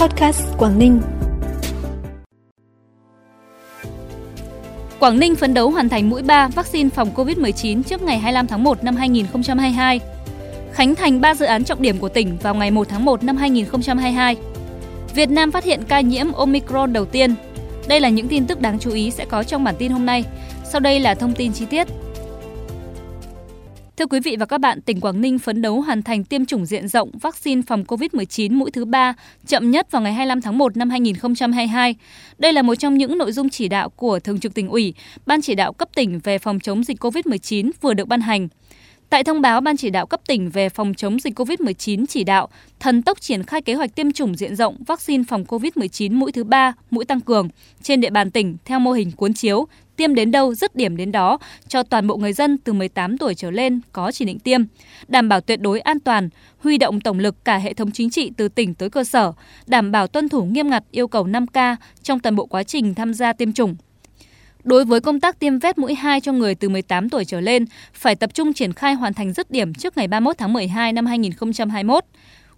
Podcast Quảng Ninh. Quảng Ninh phấn đấu hoàn thành mũi 3 vaccine phòng COVID-19 trước ngày 25 tháng 1 năm 2022. Khánh thành 3 dự án trọng điểm của tỉnh vào ngày 1 tháng 1 năm 2022. Việt Nam phát hiện ca nhiễm Omicron đầu tiên. Đây là những tin tức đáng chú ý sẽ có trong bản tin hôm nay. Sau đây là thông tin chi tiết. Thưa quý vị và các bạn, tỉnh Quảng Ninh phấn đấu hoàn thành tiêm chủng diện rộng vaccine phòng COVID-19 mũi thứ 3 chậm nhất vào ngày 25 tháng 1 năm 2022. Đây là một trong những nội dung chỉ đạo của Thường trực tỉnh ủy, Ban chỉ đạo cấp tỉnh về phòng chống dịch COVID-19 vừa được ban hành. Tại thông báo, Ban chỉ đạo cấp tỉnh về phòng chống dịch COVID-19 chỉ đạo thần tốc triển khai kế hoạch tiêm chủng diện rộng vaccine phòng COVID-19 mũi thứ 3, mũi tăng cường trên địa bàn tỉnh theo mô hình cuốn chiếu, tiêm đến đâu dứt điểm đến đó cho toàn bộ người dân từ 18 tuổi trở lên có chỉ định tiêm, đảm bảo tuyệt đối an toàn, huy động tổng lực cả hệ thống chính trị từ tỉnh tới cơ sở, đảm bảo tuân thủ nghiêm ngặt yêu cầu 5K trong toàn bộ quá trình tham gia tiêm chủng. Đối với công tác tiêm vét mũi 2 cho người từ 18 tuổi trở lên, phải tập trung triển khai hoàn thành dứt điểm trước ngày 31 tháng 12 năm 2021.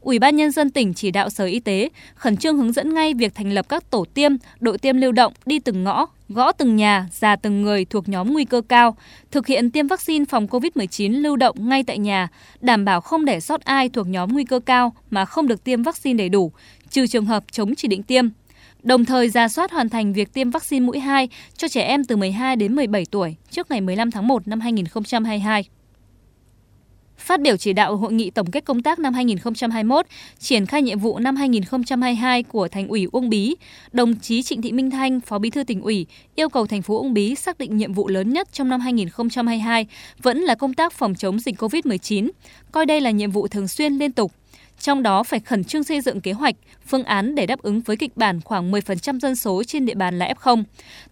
Ủy ban Nhân dân tỉnh chỉ đạo Sở Y tế khẩn trương hướng dẫn ngay việc thành lập các tổ tiêm, đội tiêm lưu động đi từng ngõ, gõ từng nhà, già từng người thuộc nhóm nguy cơ cao, thực hiện tiêm vaccine phòng COVID-19 lưu động ngay tại nhà, đảm bảo không để sót ai thuộc nhóm nguy cơ cao mà không được tiêm vaccine đầy đủ, trừ trường hợp chống chỉ định tiêm. Đồng thời ra soát hoàn thành việc tiêm vaccine mũi 2 cho trẻ em từ 12 đến 17 tuổi trước ngày 15 tháng 1 năm 2022. Phát biểu chỉ đạo hội nghị tổng kết công tác năm 2021, triển khai nhiệm vụ năm 2022 của Thành ủy Uông Bí, đồng chí Trịnh Thị Minh Thanh, Phó Bí thư tỉnh ủy, yêu cầu thành phố Uông Bí xác định nhiệm vụ lớn nhất trong năm 2022 vẫn là công tác phòng chống dịch COVID-19, coi đây là nhiệm vụ thường xuyên liên tục. Trong đó phải khẩn trương xây dựng kế hoạch, phương án để đáp ứng với kịch bản khoảng 10% dân số trên địa bàn là F0.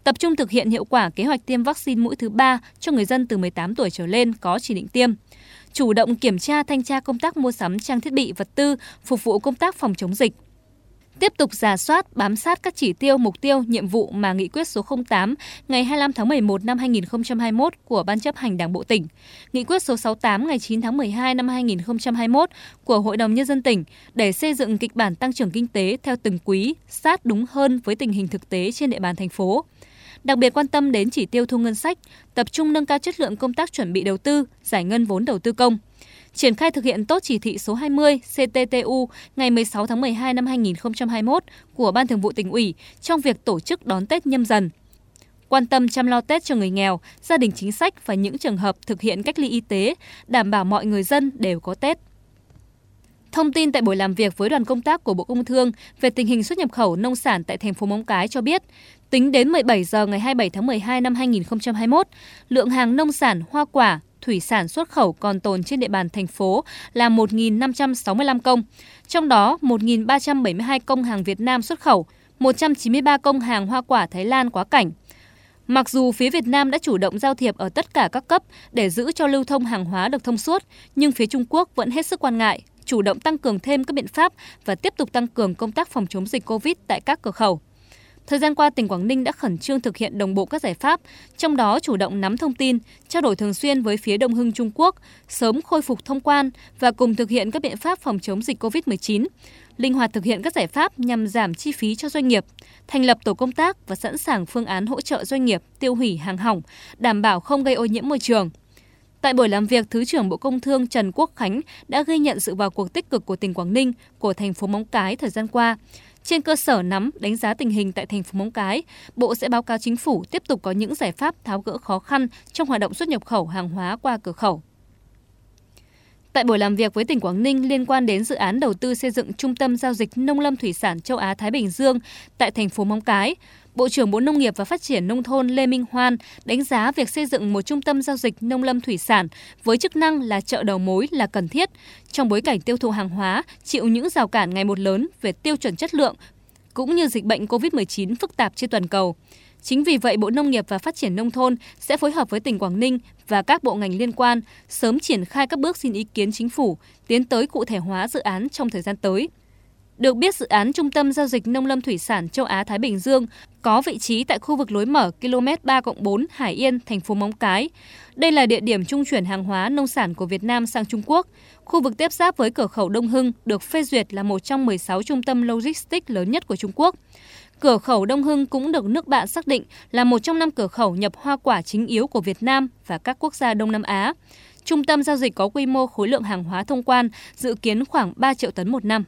Tập trung thực hiện hiệu quả kế hoạch tiêm vaccine mũi thứ 3 cho người dân từ 18 tuổi trở lên có chỉ định tiêm chủ động kiểm tra thanh tra công tác mua sắm trang thiết bị vật tư phục vụ công tác phòng chống dịch. Tiếp tục giả soát, bám sát các chỉ tiêu, mục tiêu, nhiệm vụ mà nghị quyết số 08 ngày 25 tháng 11 năm 2021 của Ban chấp hành Đảng Bộ tỉnh, nghị quyết số 68 ngày 9 tháng 12 năm 2021 của Hội đồng Nhân dân tỉnh để xây dựng kịch bản tăng trưởng kinh tế theo từng quý, sát đúng hơn với tình hình thực tế trên địa bàn thành phố đặc biệt quan tâm đến chỉ tiêu thu ngân sách, tập trung nâng cao chất lượng công tác chuẩn bị đầu tư, giải ngân vốn đầu tư công. Triển khai thực hiện tốt chỉ thị số 20 CTTU ngày 16 tháng 12 năm 2021 của Ban Thường vụ tỉnh ủy trong việc tổ chức đón Tết nhâm dần. Quan tâm chăm lo Tết cho người nghèo, gia đình chính sách và những trường hợp thực hiện cách ly y tế, đảm bảo mọi người dân đều có Tết. Thông tin tại buổi làm việc với đoàn công tác của Bộ Công Thương về tình hình xuất nhập khẩu nông sản tại thành phố Móng Cái cho biết, tính đến 17 giờ ngày 27 tháng 12 năm 2021, lượng hàng nông sản, hoa quả, thủy sản xuất khẩu còn tồn trên địa bàn thành phố là 1.565 công, trong đó 1.372 công hàng Việt Nam xuất khẩu, 193 công hàng hoa quả Thái Lan quá cảnh. Mặc dù phía Việt Nam đã chủ động giao thiệp ở tất cả các cấp để giữ cho lưu thông hàng hóa được thông suốt, nhưng phía Trung Quốc vẫn hết sức quan ngại, chủ động tăng cường thêm các biện pháp và tiếp tục tăng cường công tác phòng chống dịch COVID tại các cửa khẩu. Thời gian qua, tỉnh Quảng Ninh đã khẩn trương thực hiện đồng bộ các giải pháp, trong đó chủ động nắm thông tin, trao đổi thường xuyên với phía Đông Hưng Trung Quốc, sớm khôi phục thông quan và cùng thực hiện các biện pháp phòng chống dịch COVID-19, linh hoạt thực hiện các giải pháp nhằm giảm chi phí cho doanh nghiệp, thành lập tổ công tác và sẵn sàng phương án hỗ trợ doanh nghiệp tiêu hủy hàng hỏng, đảm bảo không gây ô nhiễm môi trường. Tại buổi làm việc, Thứ trưởng Bộ Công Thương Trần Quốc Khánh đã ghi nhận sự vào cuộc tích cực của tỉnh Quảng Ninh, của thành phố Móng Cái thời gian qua. Trên cơ sở nắm, đánh giá tình hình tại thành phố Móng Cái, Bộ sẽ báo cáo chính phủ tiếp tục có những giải pháp tháo gỡ khó khăn trong hoạt động xuất nhập khẩu hàng hóa qua cửa khẩu. Tại buổi làm việc với tỉnh Quảng Ninh liên quan đến dự án đầu tư xây dựng Trung tâm Giao dịch Nông lâm Thủy sản Châu Á-Thái Bình Dương tại thành phố Móng Cái, Bộ trưởng Bộ Nông nghiệp và Phát triển Nông thôn Lê Minh Hoan đánh giá việc xây dựng một trung tâm giao dịch nông lâm thủy sản với chức năng là chợ đầu mối là cần thiết trong bối cảnh tiêu thụ hàng hóa chịu những rào cản ngày một lớn về tiêu chuẩn chất lượng cũng như dịch bệnh COVID-19 phức tạp trên toàn cầu. Chính vì vậy, Bộ Nông nghiệp và Phát triển Nông thôn sẽ phối hợp với tỉnh Quảng Ninh và các bộ ngành liên quan sớm triển khai các bước xin ý kiến chính phủ, tiến tới cụ thể hóa dự án trong thời gian tới. Được biết dự án Trung tâm Giao dịch Nông lâm Thủy sản Châu Á-Thái Bình Dương có vị trí tại khu vực lối mở km 3 4 Hải Yên, thành phố Móng Cái. Đây là địa điểm trung chuyển hàng hóa nông sản của Việt Nam sang Trung Quốc. Khu vực tiếp giáp với cửa khẩu Đông Hưng được phê duyệt là một trong 16 trung tâm logistics lớn nhất của Trung Quốc. Cửa khẩu Đông Hưng cũng được nước bạn xác định là một trong năm cửa khẩu nhập hoa quả chính yếu của Việt Nam và các quốc gia Đông Nam Á. Trung tâm giao dịch có quy mô khối lượng hàng hóa thông quan dự kiến khoảng 3 triệu tấn một năm.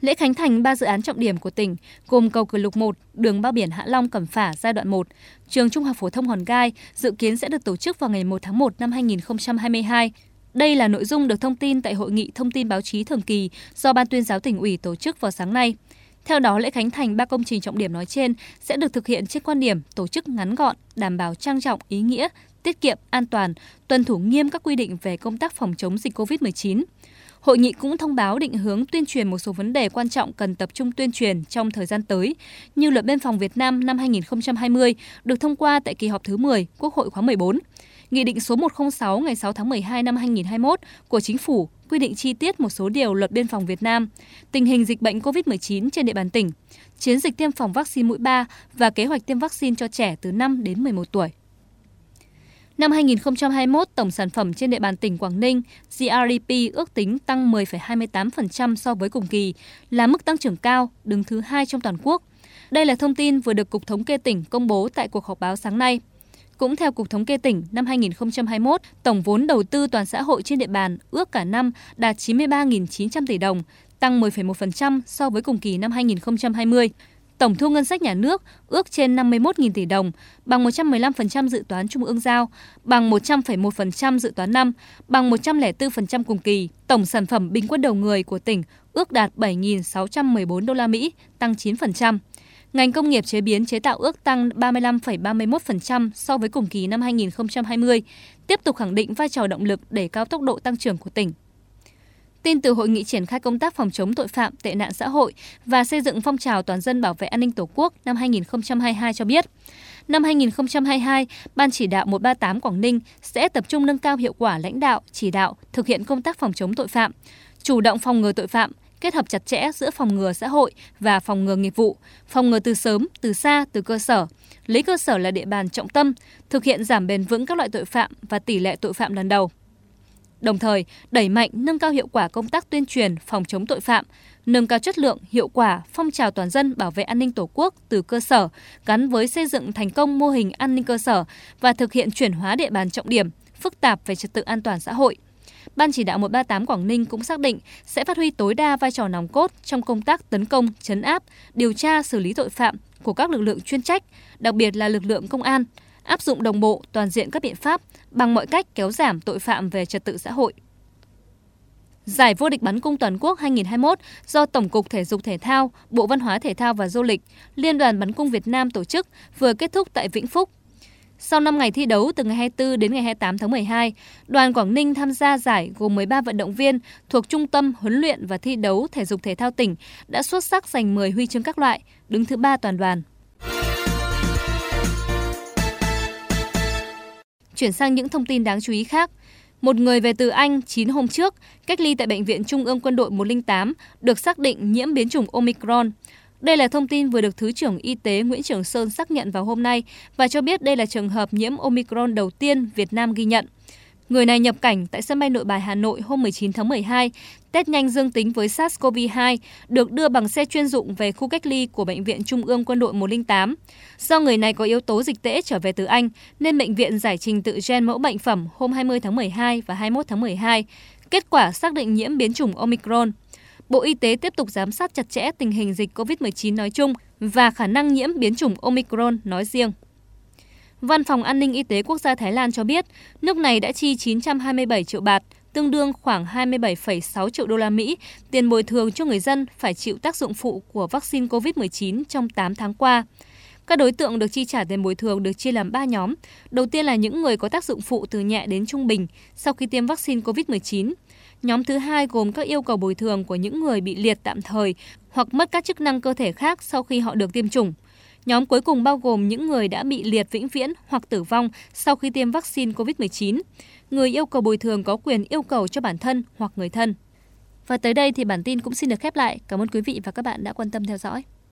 Lễ khánh thành ba dự án trọng điểm của tỉnh gồm cầu Cửa Lục 1, đường bao biển Hạ Long Cẩm Phả giai đoạn 1, trường Trung học phổ thông Hòn Gai dự kiến sẽ được tổ chức vào ngày 1 tháng 1 năm 2022. Đây là nội dung được thông tin tại hội nghị thông tin báo chí thường kỳ do Ban tuyên giáo tỉnh ủy tổ chức vào sáng nay. Theo đó, lễ khánh thành ba công trình trọng điểm nói trên sẽ được thực hiện trên quan điểm tổ chức ngắn gọn, đảm bảo trang trọng, ý nghĩa, tiết kiệm, an toàn, tuân thủ nghiêm các quy định về công tác phòng chống dịch COVID-19. Hội nghị cũng thông báo định hướng tuyên truyền một số vấn đề quan trọng cần tập trung tuyên truyền trong thời gian tới, như Luật Biên phòng Việt Nam năm 2020 được thông qua tại kỳ họp thứ 10 Quốc hội khóa 14. Nghị định số 106 ngày 6 tháng 12 năm 2021 của Chính phủ quy định chi tiết một số điều luật biên phòng Việt Nam, tình hình dịch bệnh COVID-19 trên địa bàn tỉnh, chiến dịch tiêm phòng vaccine mũi 3 và kế hoạch tiêm vaccine cho trẻ từ 5 đến 11 tuổi. Năm 2021, tổng sản phẩm trên địa bàn tỉnh Quảng Ninh GRDP ước tính tăng 10,28% so với cùng kỳ, là mức tăng trưởng cao, đứng thứ hai trong toàn quốc. Đây là thông tin vừa được Cục Thống kê tỉnh công bố tại cuộc họp báo sáng nay. Cũng theo Cục Thống kê tỉnh, năm 2021, tổng vốn đầu tư toàn xã hội trên địa bàn ước cả năm đạt 93.900 tỷ đồng, tăng 10,1% so với cùng kỳ năm 2020. Tổng thu ngân sách nhà nước ước trên 51.000 tỷ đồng, bằng 115% dự toán trung ương giao, bằng 100,1% dự toán năm, bằng 104% cùng kỳ. Tổng sản phẩm bình quân đầu người của tỉnh ước đạt 7.614 đô la Mỹ, tăng 9%. Ngành công nghiệp chế biến chế tạo ước tăng 35,31% so với cùng kỳ năm 2020, tiếp tục khẳng định vai trò động lực để cao tốc độ tăng trưởng của tỉnh. Tin từ hội nghị triển khai công tác phòng chống tội phạm, tệ nạn xã hội và xây dựng phong trào toàn dân bảo vệ an ninh Tổ quốc năm 2022 cho biết, năm 2022, Ban chỉ đạo 138 Quảng Ninh sẽ tập trung nâng cao hiệu quả lãnh đạo, chỉ đạo, thực hiện công tác phòng chống tội phạm, chủ động phòng ngừa tội phạm, kết hợp chặt chẽ giữa phòng ngừa xã hội và phòng ngừa nghiệp vụ, phòng ngừa từ sớm, từ xa, từ cơ sở, lấy cơ sở là địa bàn trọng tâm, thực hiện giảm bền vững các loại tội phạm và tỷ lệ tội phạm lần đầu. Đồng thời, đẩy mạnh nâng cao hiệu quả công tác tuyên truyền phòng chống tội phạm, nâng cao chất lượng, hiệu quả phong trào toàn dân bảo vệ an ninh Tổ quốc từ cơ sở, gắn với xây dựng thành công mô hình an ninh cơ sở và thực hiện chuyển hóa địa bàn trọng điểm, phức tạp về trật tự an toàn xã hội. Ban chỉ đạo 138 Quảng Ninh cũng xác định sẽ phát huy tối đa vai trò nòng cốt trong công tác tấn công, chấn áp, điều tra xử lý tội phạm của các lực lượng chuyên trách, đặc biệt là lực lượng công an, áp dụng đồng bộ toàn diện các biện pháp bằng mọi cách kéo giảm tội phạm về trật tự xã hội. Giải vô địch bắn cung toàn quốc 2021 do Tổng cục Thể dục Thể thao, Bộ Văn hóa Thể thao và Du lịch, Liên đoàn bắn cung Việt Nam tổ chức vừa kết thúc tại Vĩnh Phúc. Sau 5 ngày thi đấu từ ngày 24 đến ngày 28 tháng 12, đoàn Quảng Ninh tham gia giải gồm 13 vận động viên thuộc Trung tâm huấn luyện và thi đấu thể dục thể thao tỉnh đã xuất sắc giành 10 huy chương các loại, đứng thứ ba toàn đoàn. Chuyển sang những thông tin đáng chú ý khác. Một người về từ Anh 9 hôm trước, cách ly tại Bệnh viện Trung ương Quân đội 108, được xác định nhiễm biến chủng Omicron. Đây là thông tin vừa được Thứ trưởng Y tế Nguyễn Trường Sơn xác nhận vào hôm nay và cho biết đây là trường hợp nhiễm Omicron đầu tiên Việt Nam ghi nhận. Người này nhập cảnh tại sân bay nội bài Hà Nội hôm 19 tháng 12, test nhanh dương tính với SARS-CoV-2, được đưa bằng xe chuyên dụng về khu cách ly của Bệnh viện Trung ương Quân đội 108. Do người này có yếu tố dịch tễ trở về từ Anh, nên bệnh viện giải trình tự gen mẫu bệnh phẩm hôm 20 tháng 12 và 21 tháng 12. Kết quả xác định nhiễm biến chủng Omicron. Bộ Y tế tiếp tục giám sát chặt chẽ tình hình dịch COVID-19 nói chung và khả năng nhiễm biến chủng Omicron nói riêng. Văn phòng An ninh Y tế Quốc gia Thái Lan cho biết, nước này đã chi 927 triệu bạt, tương đương khoảng 27,6 triệu đô la Mỹ, tiền bồi thường cho người dân phải chịu tác dụng phụ của vaccine COVID-19 trong 8 tháng qua. Các đối tượng được chi trả tiền bồi thường được chia làm 3 nhóm. Đầu tiên là những người có tác dụng phụ từ nhẹ đến trung bình sau khi tiêm vaccine COVID-19. Nhóm thứ hai gồm các yêu cầu bồi thường của những người bị liệt tạm thời hoặc mất các chức năng cơ thể khác sau khi họ được tiêm chủng. Nhóm cuối cùng bao gồm những người đã bị liệt vĩnh viễn hoặc tử vong sau khi tiêm vaccine COVID-19. Người yêu cầu bồi thường có quyền yêu cầu cho bản thân hoặc người thân. Và tới đây thì bản tin cũng xin được khép lại. Cảm ơn quý vị và các bạn đã quan tâm theo dõi.